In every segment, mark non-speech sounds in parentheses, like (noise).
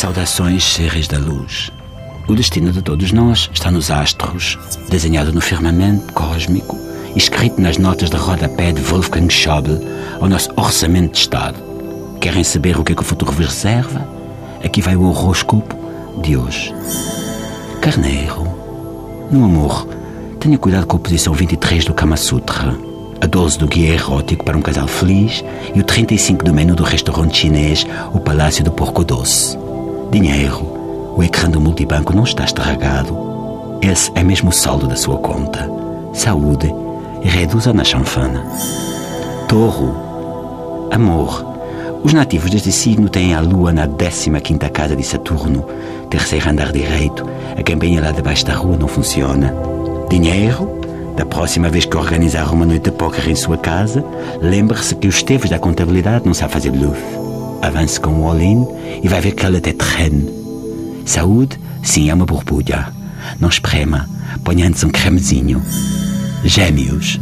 Saudações, seres da luz. O destino de todos nós está nos astros, desenhado no firmamento cósmico escrito nas notas de rodapé de Wolfgang Schäuble ao nosso orçamento de Estado. Querem saber o que, é que o futuro vos reserva? Aqui vai o horoscopo de hoje. Carneiro, no amor, tenha cuidado com a posição 23 do Kama Sutra, a 12 do guia erótico para um casal feliz e o 35 do menu do restaurante chinês, o Palácio do Porco Doce. Dinheiro, o ecrã do multibanco não está estragado. Esse é mesmo o saldo da sua conta. Saúde reduza na chanfana. Touro. Amor. Os nativos deste signo têm a lua na 15 casa de Saturno, terceiro andar direito. A campanha lá debaixo da rua não funciona. Dinheiro. Da próxima vez que organizar uma noite de póquer em sua casa, lembre-se que os teves da contabilidade não sabem fazer bluff. Avance com o all-in e vai ver que ela te treine. Saúde, sim, é uma borbulha. Não esprema, ponha antes um cremezinho. Gêmeos.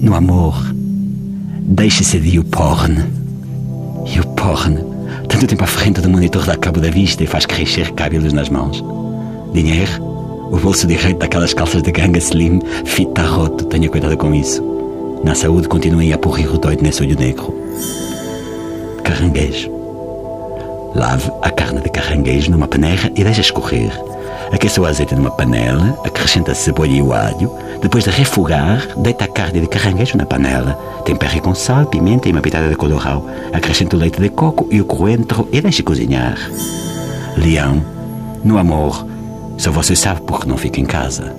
No amor, deixe-se de o porn. E o porn, tanto tempo à frente do monitor dá cabo da vista e faz crescer cabelos nas mãos. Dinheiro, o bolso direito daquelas calças de ganga slim, fita roto, tenha cuidado com isso. Na saúde, continue a porrir o doido nesse olho negro. Caranguejo. Lave a carne de caranguejo numa panela e deixe escorrer. Aqueça o azeite numa panela, acrescenta a cebola e o alho. Depois de refogar, deita a carne de caranguejo na panela. Tempere com sal, pimenta e uma pitada de colorau. Acrescenta o leite de coco e o coentro e deixe cozinhar. Leão, no amor, só você sabe porque não fica em casa.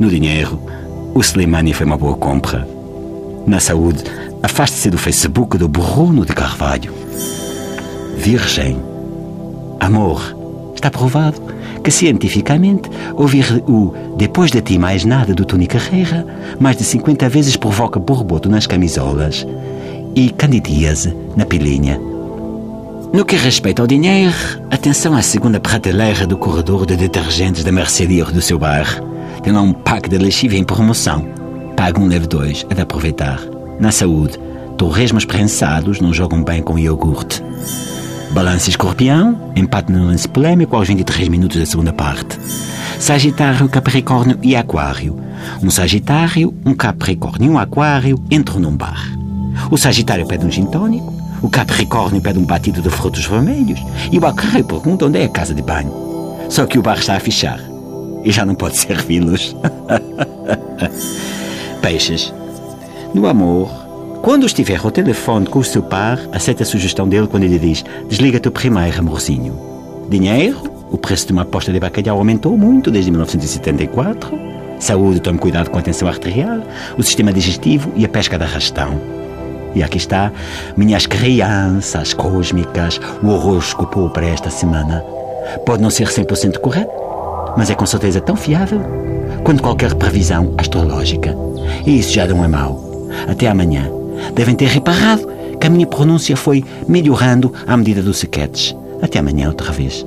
No dinheiro, o Slimani foi uma boa compra. Na saúde, afaste-se do Facebook do Bruno de Carvalho virgem. Amor. Está provado que cientificamente ouvir o Depois de ti mais nada do Tony Carreira mais de 50 vezes provoca borboto nas camisolas e candidíase na pilinha. No que respeita ao dinheiro, atenção à segunda prateleira do corredor de detergentes da mercearia do seu bar. Tem lá um pack de lexívia em promoção. Paga um, leve dois. É de aproveitar. Na saúde, torresmos prensados não jogam bem com iogurte. Balança Escorpião, empate no lance polêmico aos 23 minutos da segunda parte. Sagitário, Capricórnio e Aquário. Um Sagitário, um Capricórnio e um Aquário entram num bar. O Sagitário pede um gin tónico, o Capricórnio pede um batido de frutos vermelhos e o Aquário pergunta onde é a casa de banho. Só que o bar está a fechar e já não pode (laughs) servi-los. Peixes. No amor, quando estiver ao telefone com o seu par, aceita a sugestão dele quando ele diz: Desliga-te primeiro, amorzinho. Dinheiro? O preço de uma aposta de bacalhau aumentou muito desde 1974. Saúde, tome cuidado com a tensão arterial, o sistema digestivo e a pesca de arrastão. E aqui está, minhas crianças cósmicas, o horóscopo para esta semana. Pode não ser 100% correto, mas é com certeza tão fiável quanto qualquer previsão astrológica. E isso já não é mau. Até amanhã. Devem ter reparado que a minha pronúncia foi melhorando à medida dos sequetes. Até amanhã outra vez.